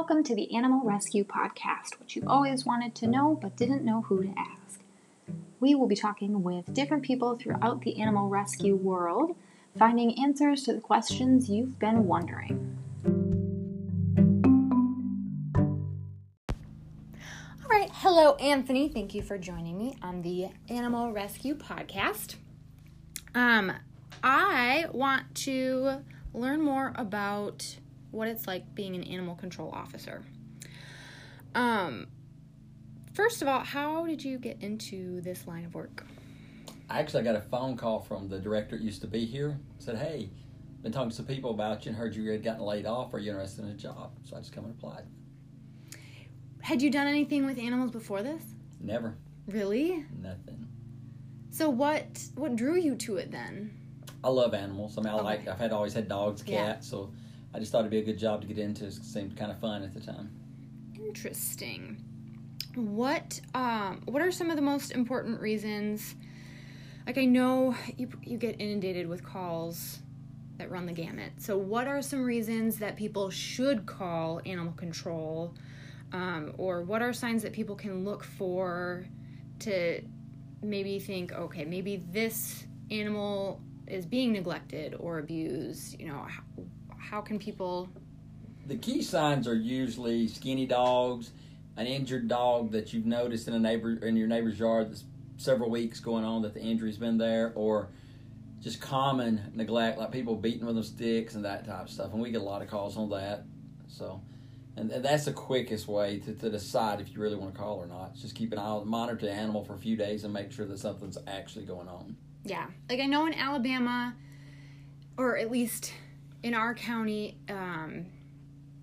Welcome to the Animal Rescue Podcast, which you always wanted to know but didn't know who to ask. We will be talking with different people throughout the animal rescue world, finding answers to the questions you've been wondering. All right, hello, Anthony. Thank you for joining me on the Animal Rescue Podcast. Um, I want to learn more about what it's like being an animal control officer. Um, first of all, how did you get into this line of work? I actually, I got a phone call from the director that used to be here. Said, "Hey, been talking to some people about you and heard you had gotten laid off. Are you interested in a job?" So I just come and applied. Had you done anything with animals before this? Never. Really? Nothing. So what what drew you to it then? I love animals. I mean, I Okay. like. I've had always had dogs, cats, Yeah. so I just thought it'd be a good job to get into. It seemed kind of fun at the time. Interesting. What um what are some of the most important reasons? Like I know you you get inundated with calls that run the gamut. So what are some reasons that people should call animal control? Um, or what are signs that people can look for to maybe think, okay, maybe this animal is being neglected or abused? You know, how, can people The key signs are usually skinny dogs, an injured dog that you've noticed in a neighbor in your neighbor's yard that's several weeks going on that the injury's been there, or just common neglect like people beating with them sticks and that type of stuff. And we get a lot of calls on that. So, and, and that's the quickest way to, to decide if you really want to call or not. Just keep an eye on monitor the animal for a few days and make sure that something's actually going on. Yeah. Like I know in Alabama, or at least in our county, um,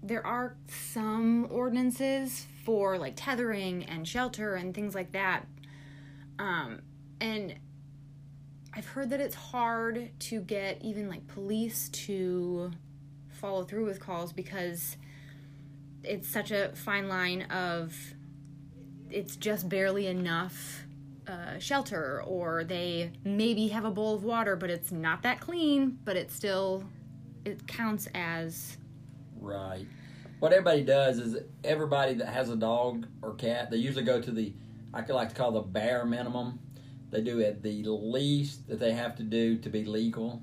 there are some ordinances for like tethering and shelter and things like that. Um, and I've heard that it's hard to get even like police to follow through with calls because it's such a fine line of it's just barely enough uh, shelter or they maybe have a bowl of water but it's not that clean but it's still it counts as Right. What everybody does is everybody that has a dog or cat, they usually go to the I could like to call the bare minimum. They do it the least that they have to do to be legal.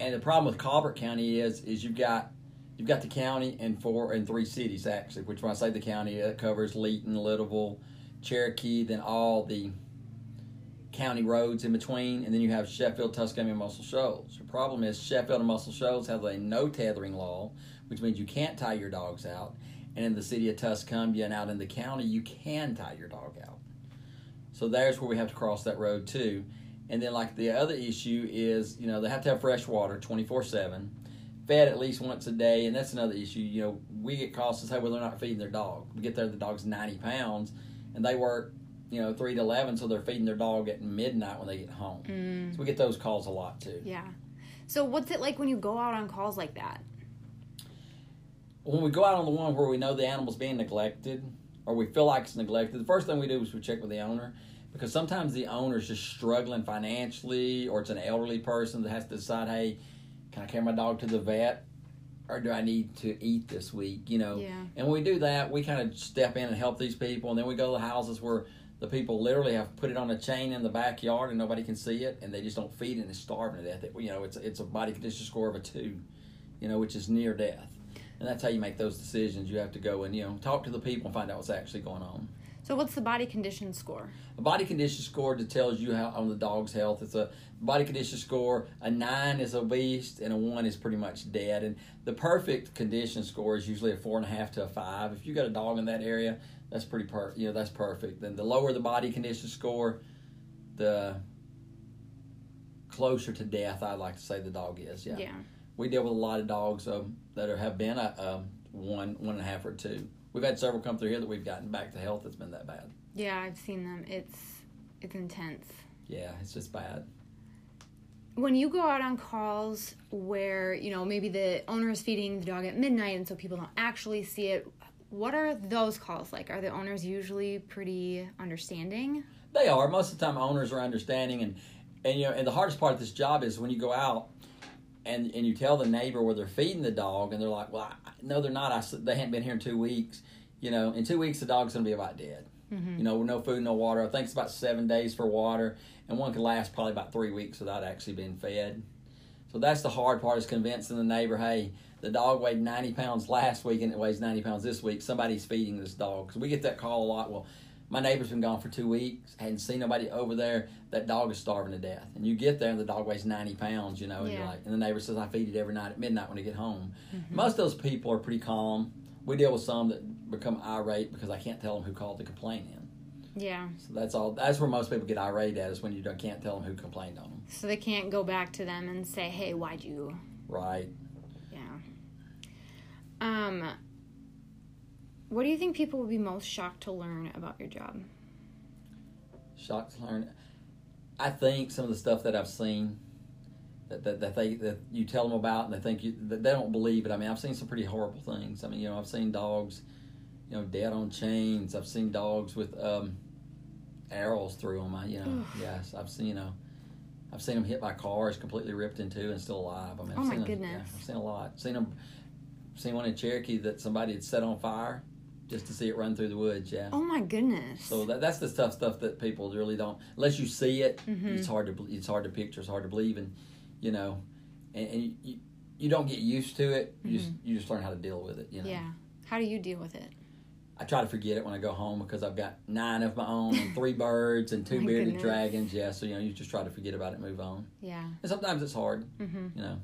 And the problem with Colbert County is is you've got you've got the county and four and three cities actually, which when I say the county it covers Leighton, Littleville, Cherokee, then all the county roads in between, and then you have Sheffield, Tuscumbia, and Muscle Shoals. The problem is Sheffield and Muscle Shoals have a no tethering law, which means you can't tie your dogs out. And in the city of Tuscumbia and out in the county, you can tie your dog out. So there's where we have to cross that road too. And then like the other issue is, you know, they have to have fresh water 24/7, fed at least once a day, and that's another issue. You know, we get calls to say, well, they're not feeding their dog. We get there, the dog's 90 pounds, and they work, you know, three to 11, so they're feeding their dog at midnight when they get home. Mm. So we get those calls a lot too. yeah so what's it like when you go out on calls like that when we go out on the one where we know the animal's being neglected or we feel like it's neglected, the first thing we do is we check with the owner because sometimes the owner's just struggling financially or it's an elderly person that has to decide, hey, can I carry my dog to the vet or do I need to eat this week? You know, Yeah. and when we do that, we kind of step in and help these people, and then we go to the houses where the people literally have put it on a chain in the backyard and nobody can see it, and they just don't feed it and it's starving to death. It, you know, it's it's a body condition score of a two, you know, which is near death, and that's how you make those decisions. You have to go and you know talk to the people and find out what's actually going on. so what's the body condition score A body condition score that tells you how on the dog's health. It's a body condition score. A nine is obese, and a one is pretty much dead. And the perfect condition score is usually a four and a half to a five. If you got a dog in that area, that's pretty per. You know, that's perfect. Then the lower the body condition score, the closer to death I'd like to say the dog is. Yeah. yeah We deal with a lot of dogs um, that are, have been a um, one, one and a half, or two. We've had several come through here that we've gotten back to health. That's been that bad. yeah i've seen them it's it's intense Yeah, it's just bad. when you go out on calls where you know maybe the owner is feeding the dog at midnight and so people don't actually see it what are those calls like are the owners usually pretty understanding They are. Most of the time, owners are understanding, and and you know, and the hardest part of this job is when you go out, and and you tell the neighbor where they're feeding the dog, and they're like, "Well, I, no, they're not. I they haven't been here in two weeks. You know, in two weeks the dog's gonna be about dead. Mhm. You know, no food, no water. I think it's about seven days for water, and one could last probably about three weeks without actually being fed. So that's the hard part is convincing the neighbor, hey, the dog weighed 90 pounds last week and it weighs 90 pounds this week. Somebody's feeding this dog. Because we get that call a lot. Well, my neighbor's been gone for two weeks, hadn't seen nobody over there. That dog is starving to death. And you get there and the dog weighs 90 pounds, you know, and you're like, and the neighbor says, I feed it every night at midnight when I get home. Mhm. Most of those people are pretty calm. We deal with some that become irate because I can't tell them who called the complaint in. Yeah. So that's all. That's where most people get irate at is when you don't, can't tell them who complained on them. So they can't go back to them and say, "Hey, why'd you?" Right. Yeah. Um. What do you think people would be most shocked to learn about your job? Shocked to learn. I think some of the stuff that I've seen that, that, that they that you tell them about and they think you that they don't believe it. I mean, I've seen some pretty horrible things. I mean, you know, I've seen dogs, you know, dead on chains. I've seen dogs with um, arrows through them. I, you know, yes, I've seen you know, I've seen them hit by cars, completely ripped in two, and still alive. I mean, I've Oh, my seen them- goodness. yeah, I've seen a lot. Seen them. Seen one in Cherokee that somebody had set on fire just to see it run through the woods. Yeah. Oh my goodness. So that, that's the tough stuff that people really don't. Unless you see it, Mhm. it's hard to it's hard to picture. It's hard to believe, and you know, and, and you, you don't get used to it. You just you just learn how to deal with it. You know. Mm-hmm. yeah. How do you deal with it? I try to forget it when I go home because I've got nine of my own, and three birds, and two bearded goodness. dragons. Yeah, so you know you just try to forget about it, and move on. Yeah. And sometimes it's hard, Mm-hmm. you know,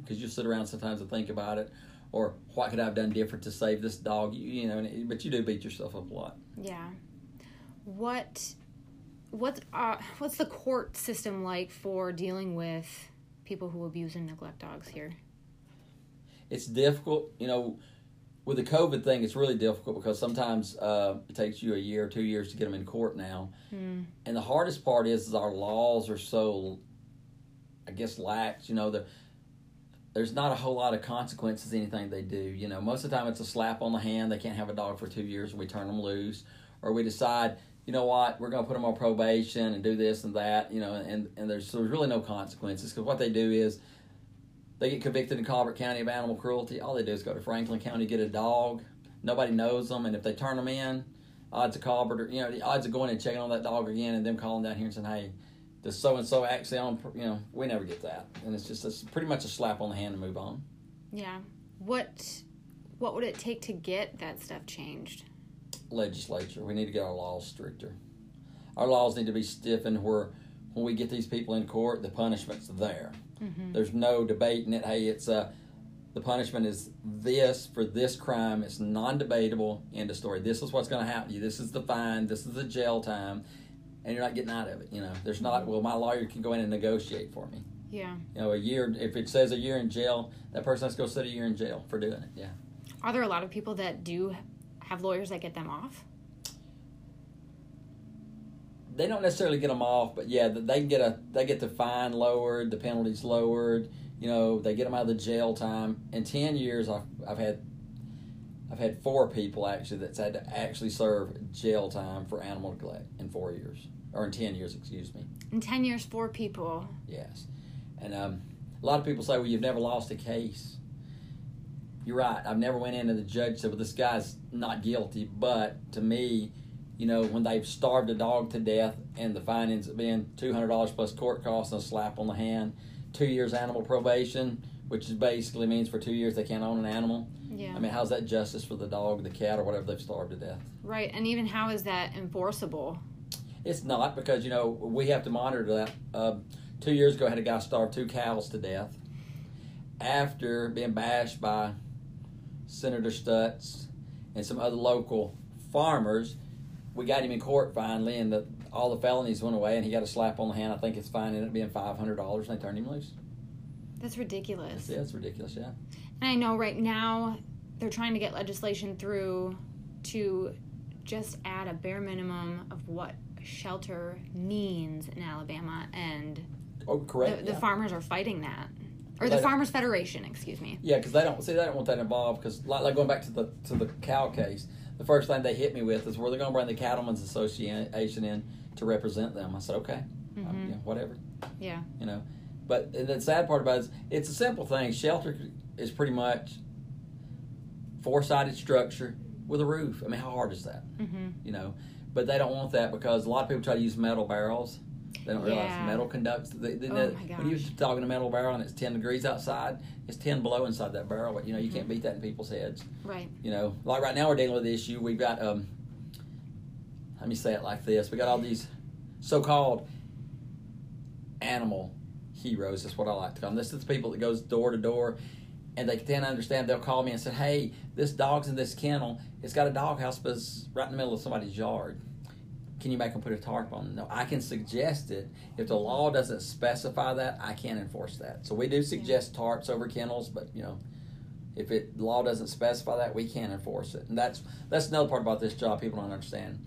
because you sit around sometimes and think about it, or what could I have done different to save this dog? You, you know, and it, but you do beat yourself up a lot. Yeah. What what's uh what's the court system like for dealing with people who abuse and neglect dogs here? it's difficult. You know, with the COVID thing, it's really difficult because sometimes uh, it takes you a year or two years to get them in court now. Hmm. And the hardest part is, is our laws are so, I guess, lax. You know, the, there's not a whole lot of consequences anything they do. You know, most of the time it's a slap on the hand. They can't have a dog for two years, and we turn them loose, or we decide. You know what? We're going to put them on probation and do this and that. You know, and and there's there's really no consequences because what they do is they get convicted in Colbert County of animal cruelty. All they do is go to Franklin County, get a dog. Nobody knows them, and if they turn them in, odds of Colbert, are, you know, the odds of going and checking on that dog again, and them calling down here and saying, "Hey, does so and so actually on?" You know, we never get that, and it's just it's pretty much a slap on the hand and move on. Yeah. What what would it take to get that stuff changed? Legislature, we need to get our laws stricter. Our laws need to be stiffened where when we get these people in court, the punishment's there. Mm-hmm. There's no debating it. Hey, it's uh, the punishment is this for this crime. It's non-debatable. End of story. This is what's going to happen to you. This is the fine. This is the jail time, and you're not getting out of it. You know, there's not. Well, my lawyer can go in and negotiate for me. Yeah. You know, a year. If it says a year in jail, that person has to go sit a year in jail for doing it. Yeah. Are there a lot of people that do have lawyers that get them off? They don't necessarily get them off, but yeah, they get a they get the fine lowered, the penalties lowered. You know, they get them out of the jail time. In ten years, I've I've had I've had four people actually that's had to actually serve jail time for animal neglect in four years or in ten years, excuse me. In 10 years, four people. Yes, and um, a lot of people say, "Well, you've never lost a case." You're right. I've never went in and the judge said, "Well, this guy's not guilty." But to me, you know, when they've starved a dog to death and the fine ends up being two hundred dollars plus court costs and a slap on the hand, two years animal probation, which is basically means for two years they can't own an animal. Yeah. I mean, how's that justice for the dog, the cat, or whatever they've starved to death? right. And even how is that enforceable? It's not because you know we have to monitor that. Uh, two years ago, I had a guy starve two cows to death after being bashed by Senator Stutz and some other local farmers. We got him in court finally, and the, all the felonies went away, and he got a slap on the hand. I think his fine ended up being five hundred dollars, and they turned him loose. That's ridiculous. Yeah, it's ridiculous. Yeah, And I know right now they're trying to get legislation through to just add a bare minimum of what shelter means in Alabama, and oh the, correct. the yeah. farmers are fighting that. Or They the Farmers Federation, excuse me. Yeah, because they don't see they don't want that involved. Because like, like going back to the to the cow case, the first thing they hit me with is where they're going to bring the Cattlemen's Association in to represent them. I said okay, um, Mhm. yeah, whatever. Yeah. You know, But the sad part about it is it's a simple thing. Shelter is pretty much four sided structure with a roof. I mean, how hard is that? Mm-hmm. You know, but they don't want that because a lot of people try to use metal barrels. They don't realize Yeah. metal conducts. They, they, Oh my when you're talking a metal barrel and it's ten degrees outside, it's ten below inside that barrel. But you know, you can't beat that in people's heads. Right. You know, like right now we're dealing with the issue. We've got um, let me say it like this: we got all these so-called animal heroes. That's what I like to call them. This is the people that goes door to door, and they can't understand. They'll call me and say, "Hey, this dog's in this kennel. It's got a doghouse, but it's right in the middle of somebody's yard. Can you make them put a tarp on?" No, I can suggest it. If the law doesn't specify that, I can't enforce that. So we do suggest tarps over kennels, but you know. If it the law doesn't specify that, we can't enforce it, and that's that's another part about this job people don't understand.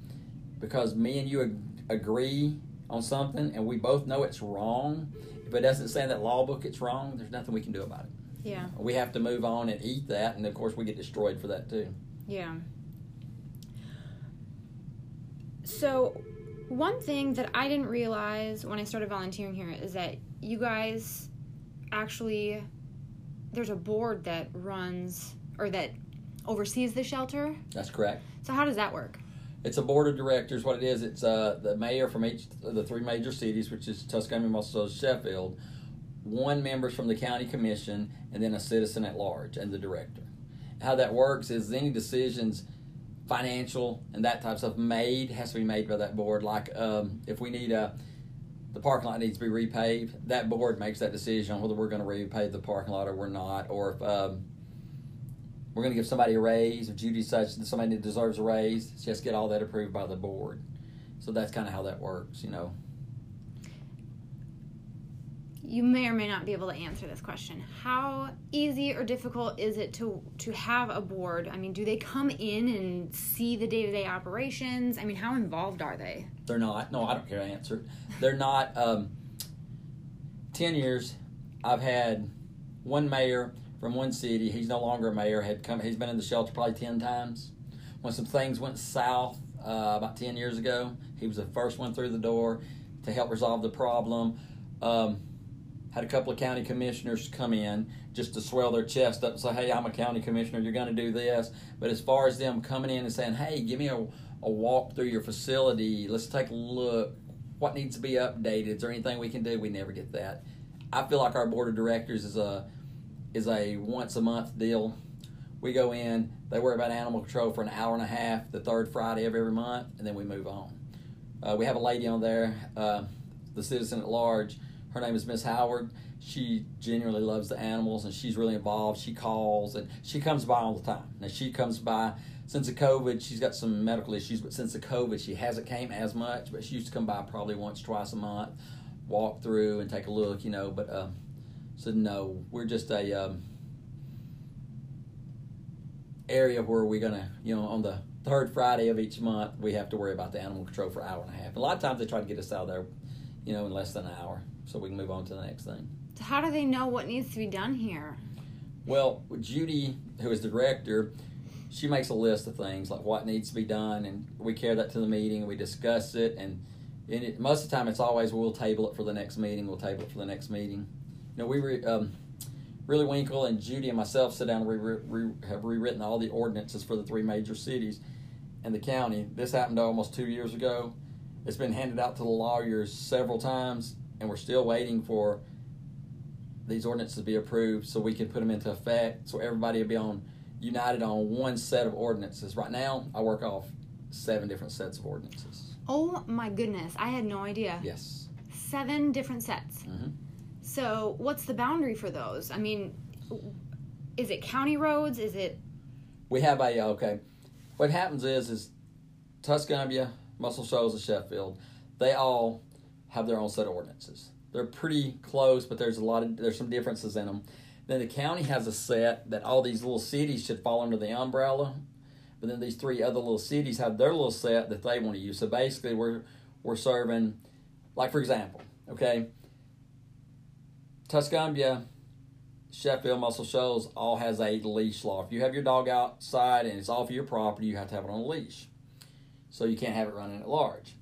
Because me and you ag- agree on something, and we both know it's wrong. If it doesn't say in that law book it's wrong, there's nothing we can do about it. Yeah. We have to move on and eat that, and of course we get destroyed for that too. Yeah. So, one thing that I didn't realize when I started volunteering here is that you guys actually there's a board that runs or that oversees the shelter. That's correct. So how does that work? It's a board of directors. What it is, it's uh, the mayor from each of the three major cities, which is Tuscumbia, Muscle, Sheffield, one member from the county commission, and then a citizen at large, and the director. How that works is any decisions, financial and that type of stuff, made has to be made by that board. Like um, if we need a the parking lot needs to be repaved, that board makes that decision on whether we're going to repave the parking lot or we're not, or if um, we're going to give somebody a raise. If Judy says that somebody deserves a raise, she has to get all that approved by the board. So that's kind of how that works, you know. You may or may not be able to answer this question. How easy or difficult is it to to have a board? I mean, do they come in and see the day-to-day operations? I mean, how involved are they? They're not. No, I don't care. I answer. They're not. Um, Ten years, I've had one mayor from one city. He's no longer a mayor. Had come. He's been in the shelter probably ten times. When some things went south uh, about ten years ago, he was the first one through the door to help resolve the problem. Um, had a couple of county commissioners come in just to swell their chest up and say, "Hey, I'm a county commissioner. You're going to do this." But as far as them coming in and saying, "Hey, give me a, a walk through your facility. Let's take a look. What needs to be updated? Is there anything we can do?" We never get that. I feel like our board of directors is a is a once a month deal. We go in, they worry about animal control for an hour and a half, the third Friday of every month, and then we move on. Uh, we have a lady on there, uh, the citizen at large. Her name is Miss Howard. She genuinely loves the animals and she's really involved. She calls and she comes by all the time. Now she comes by since the COVID. She's got some medical issues, but since the COVID, she hasn't came as much. But she used to come by probably once, twice a month, walk through and take a look, you know. But um, so no, we're just a um, area where we're gonna, you know, on the third Friday of each month, we have to worry about the animal control for an hour and a half. A lot of times they try to get us out of there, you know, in less than an hour, so we can move on to the next thing. So how do they know what needs to be done here? Well, Judy, who is the director, she makes a list of things like what needs to be done, and we carry that to the meeting we discuss it. And, and it, most of the time, it's always we'll table it for the next meeting. We'll table it for the next meeting. You know, we re, um, really Winkle and Judy and myself sit down and re, re, have rewritten all the ordinances for the three major cities and the county. This happened almost two years ago. It's been handed out to the lawyers several times, and we're still waiting for these ordinances to be approved so we can put them into effect so everybody will be on united on one set of ordinances. Right now, I work off seven different sets of ordinances. Oh my goodness, I had no idea. Yes. Seven different sets. hmm So, what's the boundary for those? I mean, is it county roads? Is it We have a okay. What happens is is Tuscumbia, Muscle Shoals, and Sheffield, they all have their own set of ordinances. They're pretty close, but there's a lot of there's some differences in them. Then the county has a set that all these little cities should fall under the umbrella, but then these three other little cities have their little set that they want to use. So basically, we're we're serving, like for example, okay, Tuscumbia, Sheffield, Muscle Shoals all has a leash law. If you have your dog outside and it's off your property, you have to have it on a leash. So you can't have it running at large.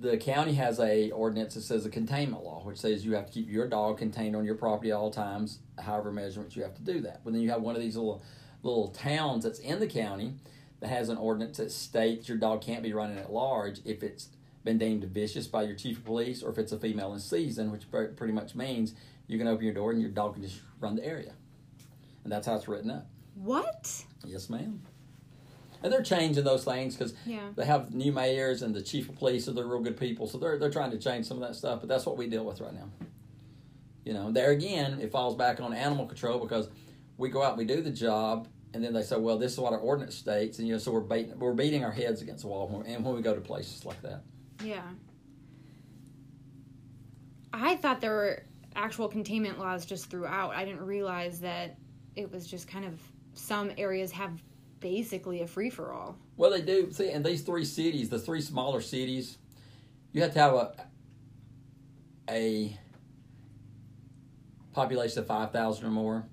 The county has a ordinance that says a containment law, which says you have to keep your dog contained on your property at all times, however measurements you have to do that. But then you have one of these little little towns that's in the county that has an ordinance that states your dog can't be running at large if it's been deemed vicious by your chief of police or if it's a female in season, which pretty much means you can open your door and your dog can just run the area. And that's how it's written up. What? Yes, ma'am. And they're changing those things because Yeah. they have new mayors and the chief of police, so they're real good people. So they're they're trying to change some of that stuff, but that's what we deal with right now. You know, there again, it falls back on animal control because we go out we do the job, and then they say, "Well, this is what our ordinance states," and you know, so we're beating we're beating our heads against the wall, and when we go to places like that. Yeah. I thought there were actual containment laws just throughout. I didn't realize that it was just kind of some areas have basically a free for all. Well, they do. See, in these three cities, the three smaller cities, you have to have a a population of five thousand or more,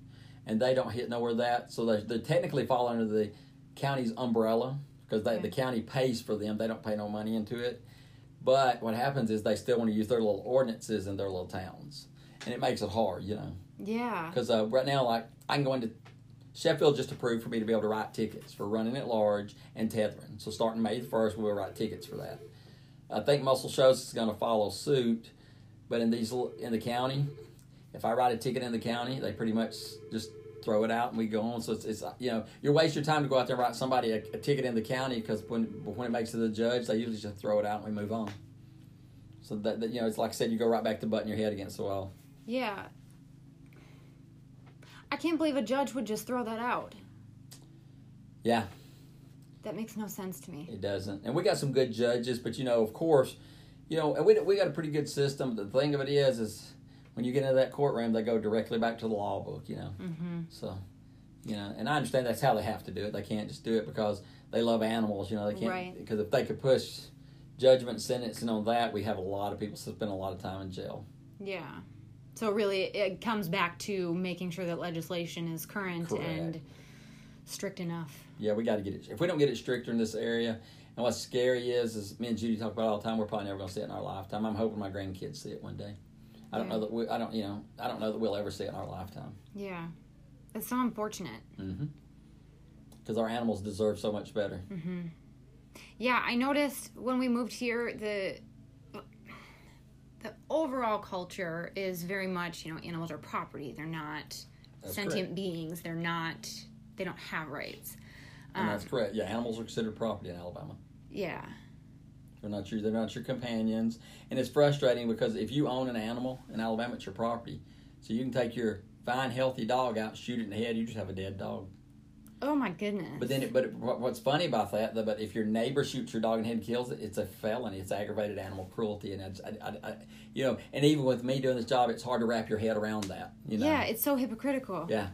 and they don't hit nowhere that. So they they technically fall under the county's umbrella because Okay. the county pays for them. They don't pay no money into it. But what happens is they still want to use their little ordinances in their little towns, and it makes it hard, you know. Yeah. Because uh, right now, like I can go into Sheffield just approved for me to be able to write tickets for running at large and tethering. So starting May the first, we'll write tickets for that. I think Muscle Shoals is going to follow suit, but in these in the county, if I write a ticket in the county, they pretty much just throw it out and we go on. So it's, it's you know you waste your time to go out there and write somebody a, a ticket in the county because when when it makes to the judge, they usually just throw it out and we move on. So that, that you know it's like I said, you go right back to butting your head against the wall. Yeah. I can't believe a judge would just throw that out. Yeah. That makes no sense to me. It doesn't. And we got some good judges, but you know, of course, you know, and we we got a pretty good system. The thing of it is, is when you get into that courtroom, they go directly back to the law book. You know, Mm-hmm. so you know, and I understand that's how they have to do it. They can't just do it because they love animals. You know, they can't Right. because if they could push judgment sentencing on that, we have a lot of people spend a lot of time in jail. Yeah. So really, it comes back to making sure that legislation is current Correct. and strict enough. Yeah, we got to get it. If we don't get it stricter in this area, and what's scary is, is me and Judy talk about all the time. We're probably never going to see it in our lifetime. I'm hoping my grandkids see it one day. I don't Yeah. know that we. I don't. You know. I don't know that we'll ever see it in our lifetime. Yeah. It's so unfortunate. Mm-hmm. Because our animals deserve so much better. Mm-hmm. Yeah, I noticed when we moved here the the overall culture is very much, you know, animals are property. They're not That's sentient correct. beings. They're not they don't have rights. And Um, that's correct. Yeah, animals are considered property in Alabama. yeah. They're not your. They're not your companions. And it's frustrating because if you own an animal in Alabama, it's your property. So you can take your fine, healthy dog out shoot it in the head. You just have a dead dog. Oh my goodness. But then, it, but it, what's funny about that, though, but if your neighbor shoots your dog in the head and kills it, it's a felony. It's aggravated animal cruelty, and I, just- I, I, I, you know, and even with me doing this job, it's hard to wrap your head around that. You know, Yeah, it's so hypocritical. Yeah.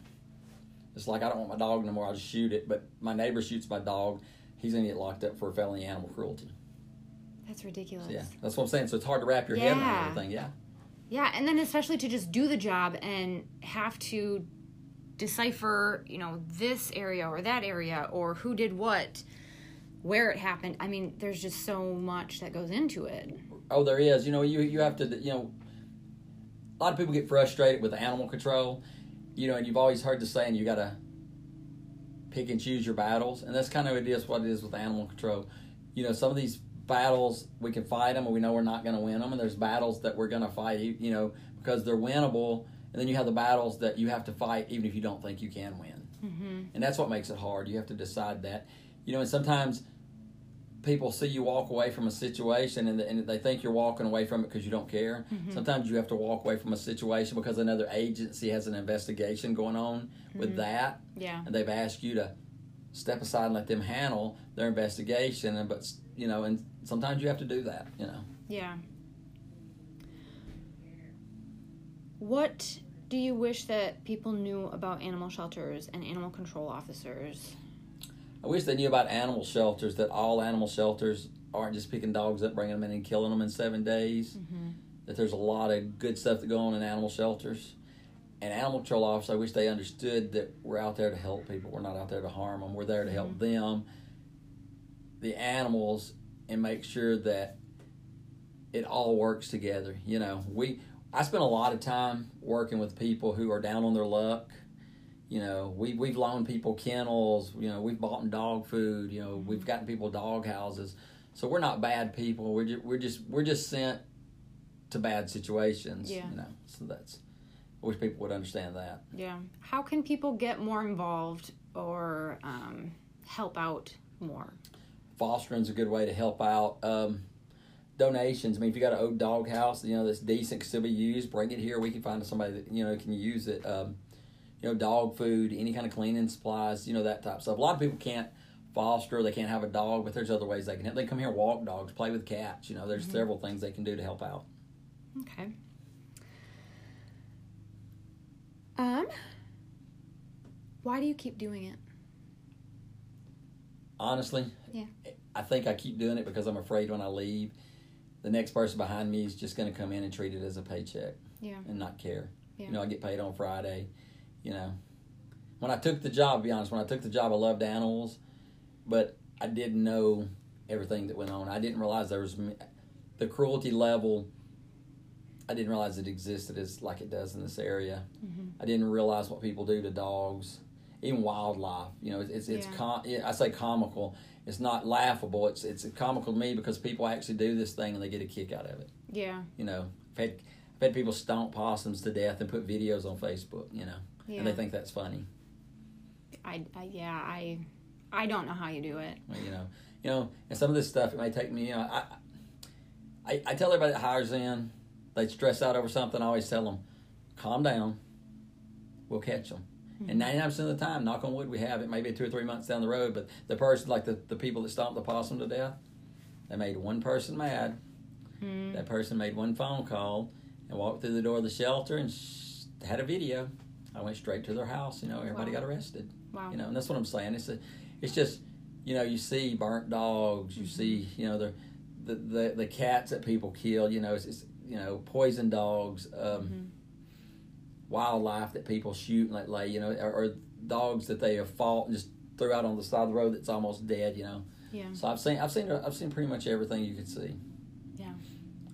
It's like I don't want my dog no more. I'll just shoot it. But my neighbor shoots my dog. He's gonna get locked up for felony animal cruelty. That's ridiculous. So, yeah, that's what I'm saying. So it's hard to wrap your head around Yeah. everything. Yeah. Yeah, and then especially to just do the job and have to decipher, you know, this area or that area or who did what, where it happened. I mean, there's just so much that goes into it. Oh, there is. You know, you you have to. You know, a lot of people get frustrated with animal control. You know, and you've always heard the saying, you got to pick and choose your battles, and that's kind of it is what it is with animal control. You know, some of these battles we can fight them, and we know we're not going to win them, and there's battles that we're going to fight. You know, because they're winnable, and then you have the battles that you have to fight even if you don't think you can win. Mm-hmm. and that's what makes it hard. You have to decide that, you know. And sometimes people see you walk away from a situation, and, and they think you're walking away from it because you don't care. Mhm. Sometimes you have to walk away from a situation because another agency has an investigation going on with Mhm. that, Yeah. and they've asked you to step aside and let them handle their investigation. And but you know, and sometimes you have to do that. You know. Yeah. What do you wish that people knew about animal shelters and animal control officers? I wish they knew about animal shelters. That all animal shelters aren't just picking dogs up, bringing them in, and killing them in seven days. Mm-hmm. that there's a lot of good stuff that go on in animal shelters. And animal control officers, I wish they understood that we're out there to help people. We're not out there to harm them. We're there to help them, the animals, and make sure that it all works together. You know, we I spend a lot of time working with people who are down on their luck. You know, we we've loaned people kennels. You know, we've bought them dog food. You know, we've gotten people dog houses. So we're not bad people. We're just, we're just we're just sent to bad situations. Yeah. You know, so that's. I wish people would understand that. Yeah. How can people get more involved or um, help out more? Fostering's a good way to help out. Um, donations. I mean, if you got an old dog house, you know that's decent, can still be used. Bring it here. We can find somebody that you know can use it. Um, you know, dog food, any kind of cleaning supplies, you know that type of stuff. A lot of people can't foster, they can't have a dog, but there's other ways they can help. They come here walk dogs, play with cats. You know, there's Mm-hmm. several things they can do to help out. Okay. Um, why do you keep doing it? Honestly, Yeah. I think I keep doing it because I'm afraid when I leave, the next person behind me is just going to come in and treat it as a paycheck Yeah. and not care. Yeah. You know, I get paid on Friday. You know, when I took the job, to be honest, when I took the job, I loved animals, but I didn't know everything that went on. I didn't realize there was the cruelty level. I didn't realize it existed as like it does in this area. Mhm. I didn't realize what people do to dogs, even wildlife. You know, it's it's, it's com- I say comical. It's not laughable. It's it's comical to me because people actually do this thing and they get a kick out of it. Yeah. You know, I've had, I've had people stomp possums to death and put videos on Facebook. You know, Yeah. and they think that's funny. I, I yeah I I don't know how you do it. Well, You know, you know, and some of this stuff it may take me. You know, I I, I tell everybody that hires in, they stress out over something. I always tell them, calm down. We'll catch them. And ninety nine percent of the time, knock on wood, we have it. Maybe two or three months down the road, but the person, like the, the people that stomped the possum to death, they made one person mad. Mm. That person made one phone call and walked through the door of the shelter and sh- had a video. I went straight to their house. You know, everybody Wow. got arrested. Wow. You know, and that's what I'm saying. It's a, it's just, you know, you see burnt dogs. You see, you know, the, the the the cats that people kill. You know, it's, it's you know, poison dogs. Um, Mhm. Wildlife that people shoot and let lay. You know, or, or dogs that they have fought and just threw out on the side of the road that's almost dead. You know. Yeah. So I've seen I've seen I've seen pretty much everything you could see. Yeah.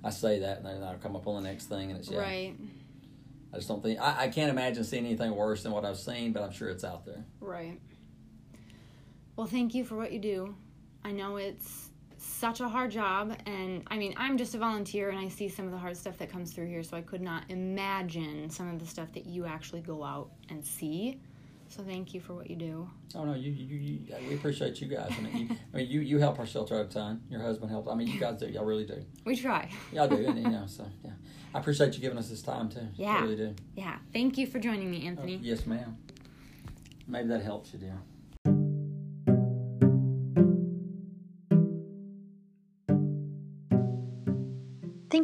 I say that and then I'll come up on the next thing and it's yeah. Right. I just don't think I, I can't imagine seeing anything worse than what I've seen, but I'm sure it's out there. Right. Well, thank you for what you do. I know it's such a hard job, and I mean, I'm just a volunteer and I see some of the hard stuff that comes through here, so I could not imagine some of the stuff that you actually go out and see. So, thank you for what you do. Oh no, you, you, you we appreciate you guys. I mean, you, I mean, you, you help our shelter out of time. Your husband helps. I mean, you guys do. Y'all really do. We try. Y'all do. And, you know, so yeah, I appreciate you giving us this time too. Yeah. I really do. Yeah. Thank you for joining me, Oh, Anthony. Uh, yes, ma'am. Maybe that helps you, dear.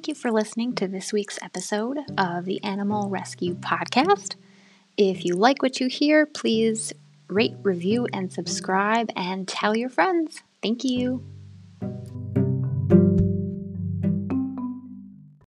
Thank you for listening to this week's episode of the Animal Rescue Podcast. If you like what you hear, please rate, review, and subscribe and tell your friends. Thank you.